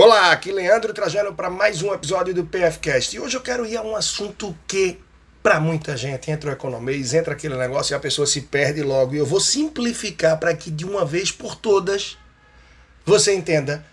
Olá, aqui Leandro trazendo para mais um episódio do PFcast. E hoje eu quero ir a um assunto que para muita gente entra o economês, entra aquele negócio e a pessoa se perde logo. E eu vou simplificar para que de uma vez por todas você entenda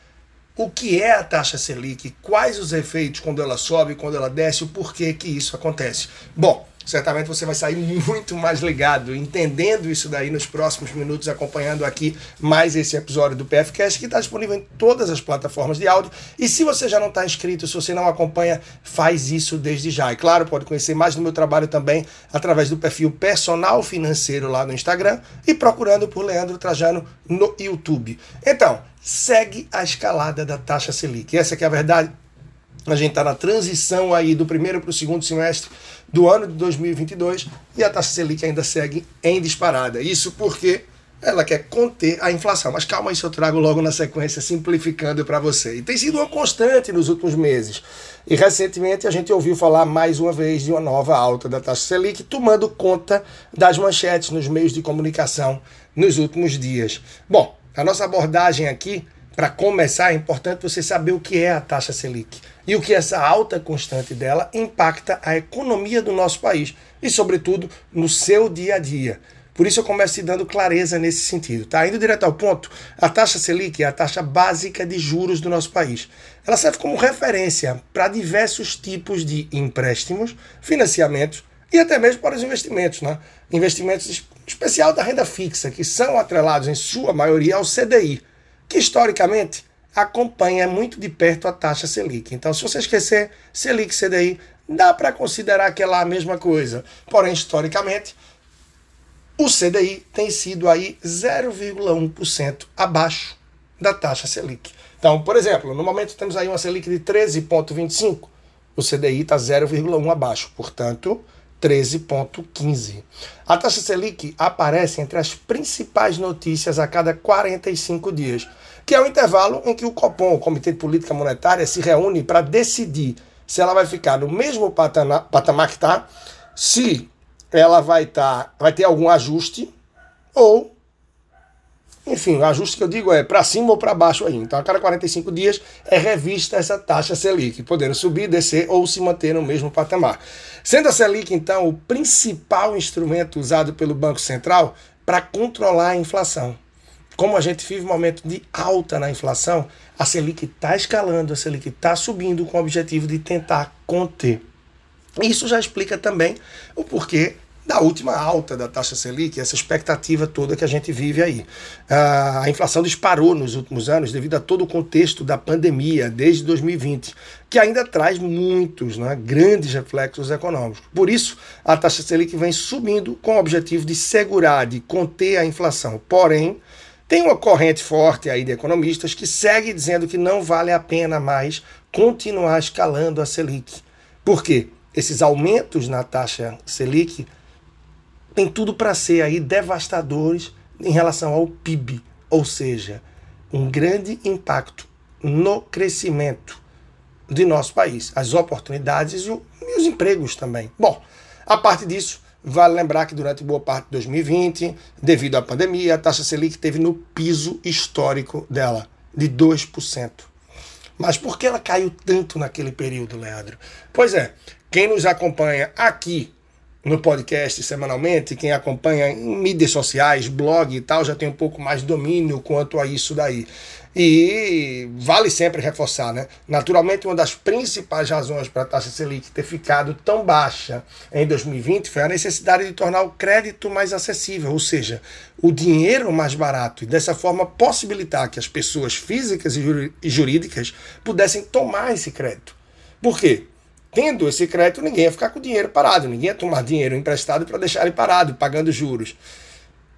o que é a taxa Selic, quais os efeitos quando ela sobe, quando ela desce, o porquê que isso acontece. Bom, certamente você vai sair muito mais ligado, entendendo isso daí nos próximos minutos, acompanhando aqui mais esse episódio do PFCast, que está disponível em todas as plataformas de áudio. E se você já não está inscrito, se você não acompanha, faz isso desde já. E claro, pode conhecer mais do meu trabalho também através do perfil Personal Financeiro lá no Instagram e procurando por Leandro Trajano no YouTube. Então, segue a escalada da taxa Selic. Essa é a verdade. A gente está na transição aí do primeiro para o segundo semestre do ano de 2022 e a taxa Selic ainda segue em disparada. Isso porque ela quer conter a inflação. Mas calma, isso eu trago logo na sequência, simplificando para você. E tem sido uma constante nos últimos meses. E recentemente a gente ouviu falar mais uma vez de uma nova alta da taxa Selic, tomando conta das manchetes nos meios de comunicação nos últimos dias. Bom, a nossa abordagem aqui, para começar, é importante você saber o que é a taxa Selic e o que essa alta constante dela impacta a economia do nosso país e, sobretudo, no seu dia a dia. Por isso eu começo te dando clareza nesse sentido. Tá indo direto ao ponto, a taxa Selic é a taxa básica de juros do nosso país. Ela serve como referência para diversos tipos de empréstimos, financiamentos e até mesmo para os investimentos, né? Investimentos especial da renda fixa, que são atrelados em sua maioria ao CDI, que historicamente acompanha muito de perto a taxa Selic. Então, se você esquecer Selic e CDI, dá para considerar que é lá a mesma coisa. Porém, historicamente, o CDI tem sido aí 0,1% abaixo da taxa Selic. Então, por exemplo, no momento temos aí uma Selic de 13,25, o CDI está 0,1 abaixo, portanto, 13,15. A taxa Selic aparece entre as principais notícias a cada 45 dias que é o intervalo em que o Copom, o Comitê de Política Monetária, se reúne para decidir se ela vai ficar no mesmo patamar, patamar que está, se ela vai, tá, vai ter algum ajuste ou enfim, o ajuste que eu digo é para cima ou para baixo aí. Então, a cada 45 dias é revista essa taxa Selic, podendo subir, descer ou se manter no mesmo patamar. Sendo a Selic, então, o principal instrumento usado pelo Banco Central para controlar a inflação como a gente vive um momento de alta na inflação, a Selic está escalando, a Selic está subindo com o objetivo de tentar conter. Isso já explica também o porquê da última alta da taxa Selic, essa expectativa toda que a gente vive aí. A inflação disparou nos últimos anos devido a todo o contexto da pandemia, desde 2020, que ainda traz muitos, né, grandes reflexos econômicos. Por isso, a taxa Selic vem subindo com o objetivo de segurar, de conter a inflação. Porém, tem uma corrente forte aí de economistas que segue dizendo que não vale a pena mais continuar escalando a Selic. Por quê? Esses aumentos na taxa Selic têm tudo para ser aí devastadores em relação ao PIB, ou seja, um grande impacto no crescimento de nosso país, as oportunidades e, os empregos também. Bom, a parte disso, Vale lembrar que durante boa parte de 2020, devido à pandemia, a taxa Selic teve no piso histórico dela, de 2%. Mas por que ela caiu tanto naquele período, Leandro? Pois é, quem nos acompanha aqui no podcast semanalmente, quem acompanha em mídias sociais, blog e tal, já tem um pouco mais de domínio quanto a isso daí. E vale sempre reforçar, né? Naturalmente, uma das principais razões para a taxa Selic ter ficado tão baixa em 2020 foi a necessidade de tornar o crédito mais acessível, ou seja, o dinheiro mais barato, e dessa forma possibilitar que as pessoas físicas e jurídicas pudessem tomar esse crédito. Por quê? Tendo esse crédito, ninguém ia ficar com o dinheiro parado, ninguém ia tomar dinheiro emprestado para deixar ele parado, pagando juros.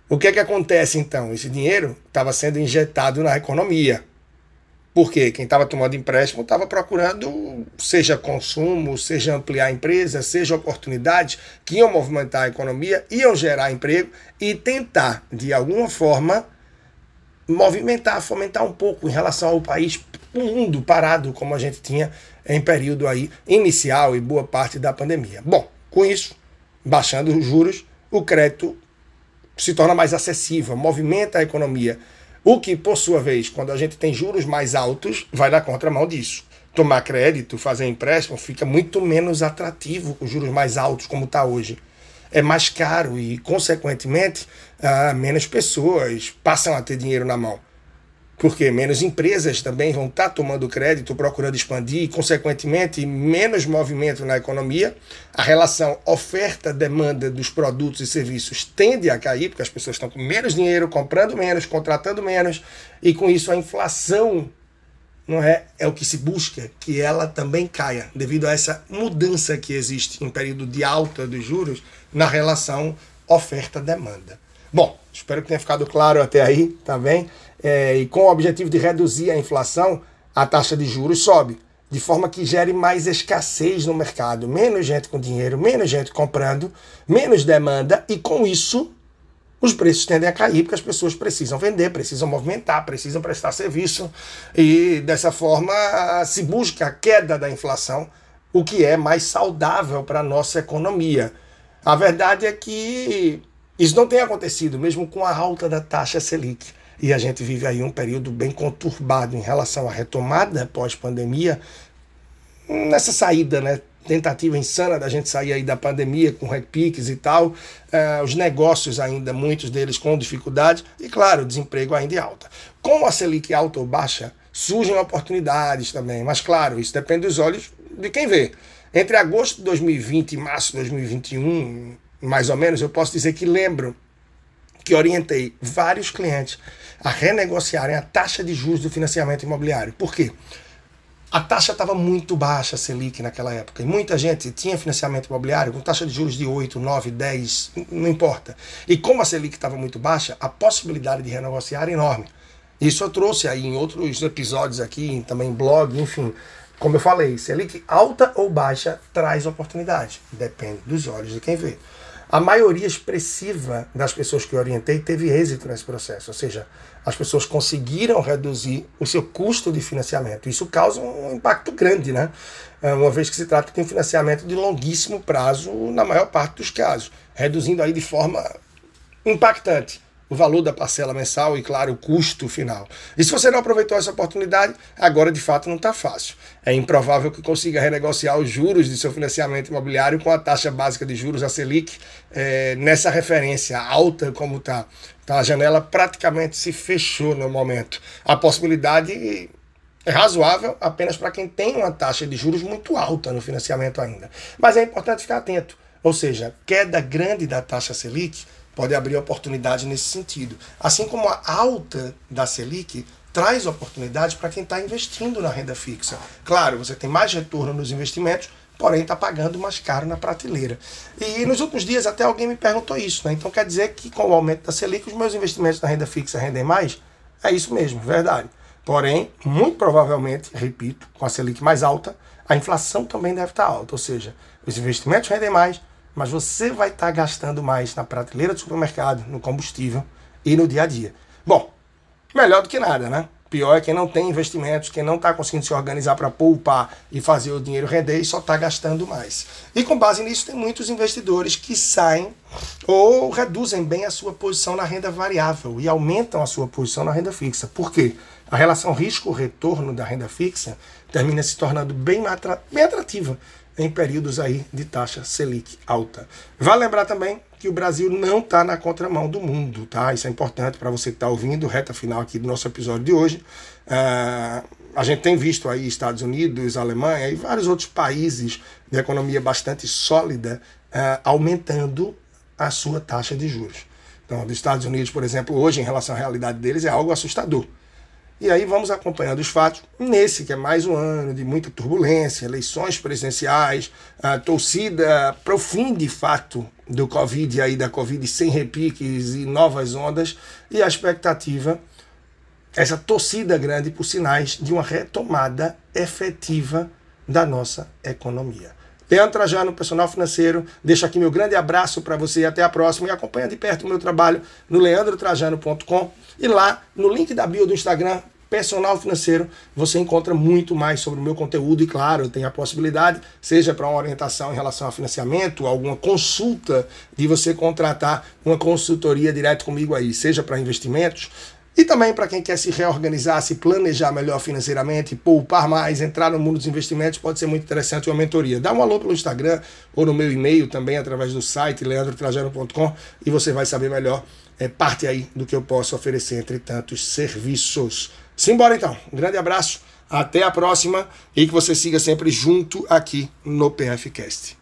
O que é que acontece então? Esse dinheiro estava sendo injetado na economia. Porque quem estava tomando empréstimo estava procurando, seja consumo, seja ampliar a empresa, seja oportunidades que iam movimentar a economia, iam gerar emprego e tentar, de alguma forma, movimentar, fomentar um pouco em relação ao país, o mundo parado, como a gente tinha em período aí inicial e boa parte da pandemia. Bom, com isso, baixando os juros, o crédito se torna mais acessível, movimenta a economia. O que, por sua vez, quando a gente tem juros mais altos, vai na contramão disso. Tomar crédito, fazer empréstimo, fica muito menos atrativo com juros mais altos, como está hoje. É mais caro e, consequentemente, ah, menos pessoas passam a ter dinheiro na mão porque menos empresas também vão estar tá tomando crédito, procurando expandir, e, consequentemente, menos movimento na economia. A relação oferta-demanda dos produtos e serviços tende a cair, porque as pessoas estão com menos dinheiro, comprando menos, contratando menos, e com isso a inflação não é, é o que se busca, que ela também caia, devido a essa mudança que existe em período de alta dos juros na relação oferta-demanda. Bom, espero que tenha ficado claro até aí, tá bem? É, e com o objetivo de reduzir a inflação, a taxa de juros sobe, de forma que gere mais escassez no mercado, menos gente com dinheiro, menos gente comprando, menos demanda, e com isso os preços tendem a cair, porque as pessoas precisam vender, precisam movimentar, precisam prestar serviço, e dessa forma se busca a queda da inflação, o que é mais saudável para a nossa economia. A verdade é que isso não tem acontecido, mesmo com a alta da taxa Selic. E a gente vive aí um período bem conturbado em relação à retomada pós-pandemia, nessa saída, né? Tentativa insana da gente sair aí da pandemia com repiques e tal, uh, os negócios ainda, muitos deles com dificuldade, e claro, o desemprego ainda em alta. Com a Selic alta ou baixa, surgem oportunidades também, mas claro, isso depende dos olhos de quem vê. Entre agosto de 2020 e março de 2021, mais ou menos, eu posso dizer que lembro que orientei vários clientes a renegociarem a taxa de juros do financiamento imobiliário. Por quê? A taxa estava muito baixa, Selic, naquela época. E muita gente tinha financiamento imobiliário com taxa de juros de 8, 9, 10, não importa. E como a Selic estava muito baixa, a possibilidade de renegociar era enorme. Isso eu trouxe aí em outros episódios aqui, também blog, enfim. Como eu falei, Selic alta ou baixa traz oportunidade. Depende dos olhos de quem vê. A maioria expressiva das pessoas que eu orientei teve êxito nesse processo, ou seja, as pessoas conseguiram reduzir o seu custo de financiamento. Isso causa um impacto grande, né? É, uma vez que se trata de um financiamento de longuíssimo prazo, na maior parte dos casos, reduzindo aí de forma impactante o valor da parcela mensal e, claro, o custo final. E se você não aproveitou essa oportunidade, agora de fato não está fácil. É improvável que consiga renegociar os juros de seu financiamento imobiliário com a taxa básica de juros, a Selic, é, nessa referência alta como está. Tá, a janela praticamente se fechou no momento. A possibilidade é razoável apenas para quem tem uma taxa de juros muito alta no financiamento ainda. Mas é importante ficar atento. Ou seja, queda grande da taxa Selic pode abrir oportunidade nesse sentido. Assim como a alta da Selic traz oportunidades para quem está investindo na renda fixa. Claro, você tem mais retorno nos investimentos, porém está pagando mais caro na prateleira. E nos últimos dias até alguém me perguntou isso, né? Então quer dizer que com o aumento da Selic os meus investimentos na renda fixa rendem mais? É isso mesmo, verdade. Porém, muito provavelmente, repito, com a Selic mais alta, a inflação também deve estar alta, ou seja, os investimentos rendem mais, mas você vai estar tá gastando mais na prateleira do supermercado, no combustível e no dia a dia. Bom, melhor do que nada, né? Pior é quem não tem investimentos, quem não está conseguindo se organizar para poupar e fazer o dinheiro render e só está gastando mais. E com base nisso, tem muitos investidores que saem ou reduzem bem a sua posição na renda variável e aumentam a sua posição na renda fixa. Por quê? A relação risco-retorno da renda fixa termina se tornando bem, bem atrativa em períodos aí de taxa Selic alta. Vale lembrar também que o Brasil não está na contramão do mundo, tá? Isso é importante para você que está ouvindo, reta final aqui do nosso episódio de hoje. Uh, a gente tem visto aí Estados Unidos, Alemanha e vários outros países de economia bastante sólida uh, aumentando a sua taxa de juros. Então, dos Estados Unidos, por exemplo, hoje, em relação à realidade deles, é algo assustador. E aí vamos acompanhando os fatos nesse que é mais um ano de muita turbulência, eleições presidenciais, a torcida fim de fato do Covid aí da Covid sem repiques e novas ondas e a expectativa essa torcida grande por sinais de uma retomada efetiva da nossa economia. Leandro Trajano, personal financeiro, deixo aqui meu grande abraço para você e até a próxima. E acompanha de perto o meu trabalho no leandrotrajano.com e lá no link da bio do Instagram, personal financeiro, você encontra muito mais sobre o meu conteúdo e, claro, tem a possibilidade, seja para uma orientação em relação a financiamento, alguma consulta de você contratar uma consultoria direto comigo aí, seja para investimentos, E também para quem quer se reorganizar, se planejar melhor financeiramente, poupar mais, entrar no mundo dos investimentos, pode ser muito interessante uma mentoria. Dá um alô pelo Instagram ou no meu e-mail também através do site leandrotrajano.com e você vai saber melhor é, parte aí do que eu posso oferecer entre tantos serviços. Simbora então. Um grande abraço, até a próxima e que você siga sempre junto aqui no PFcast.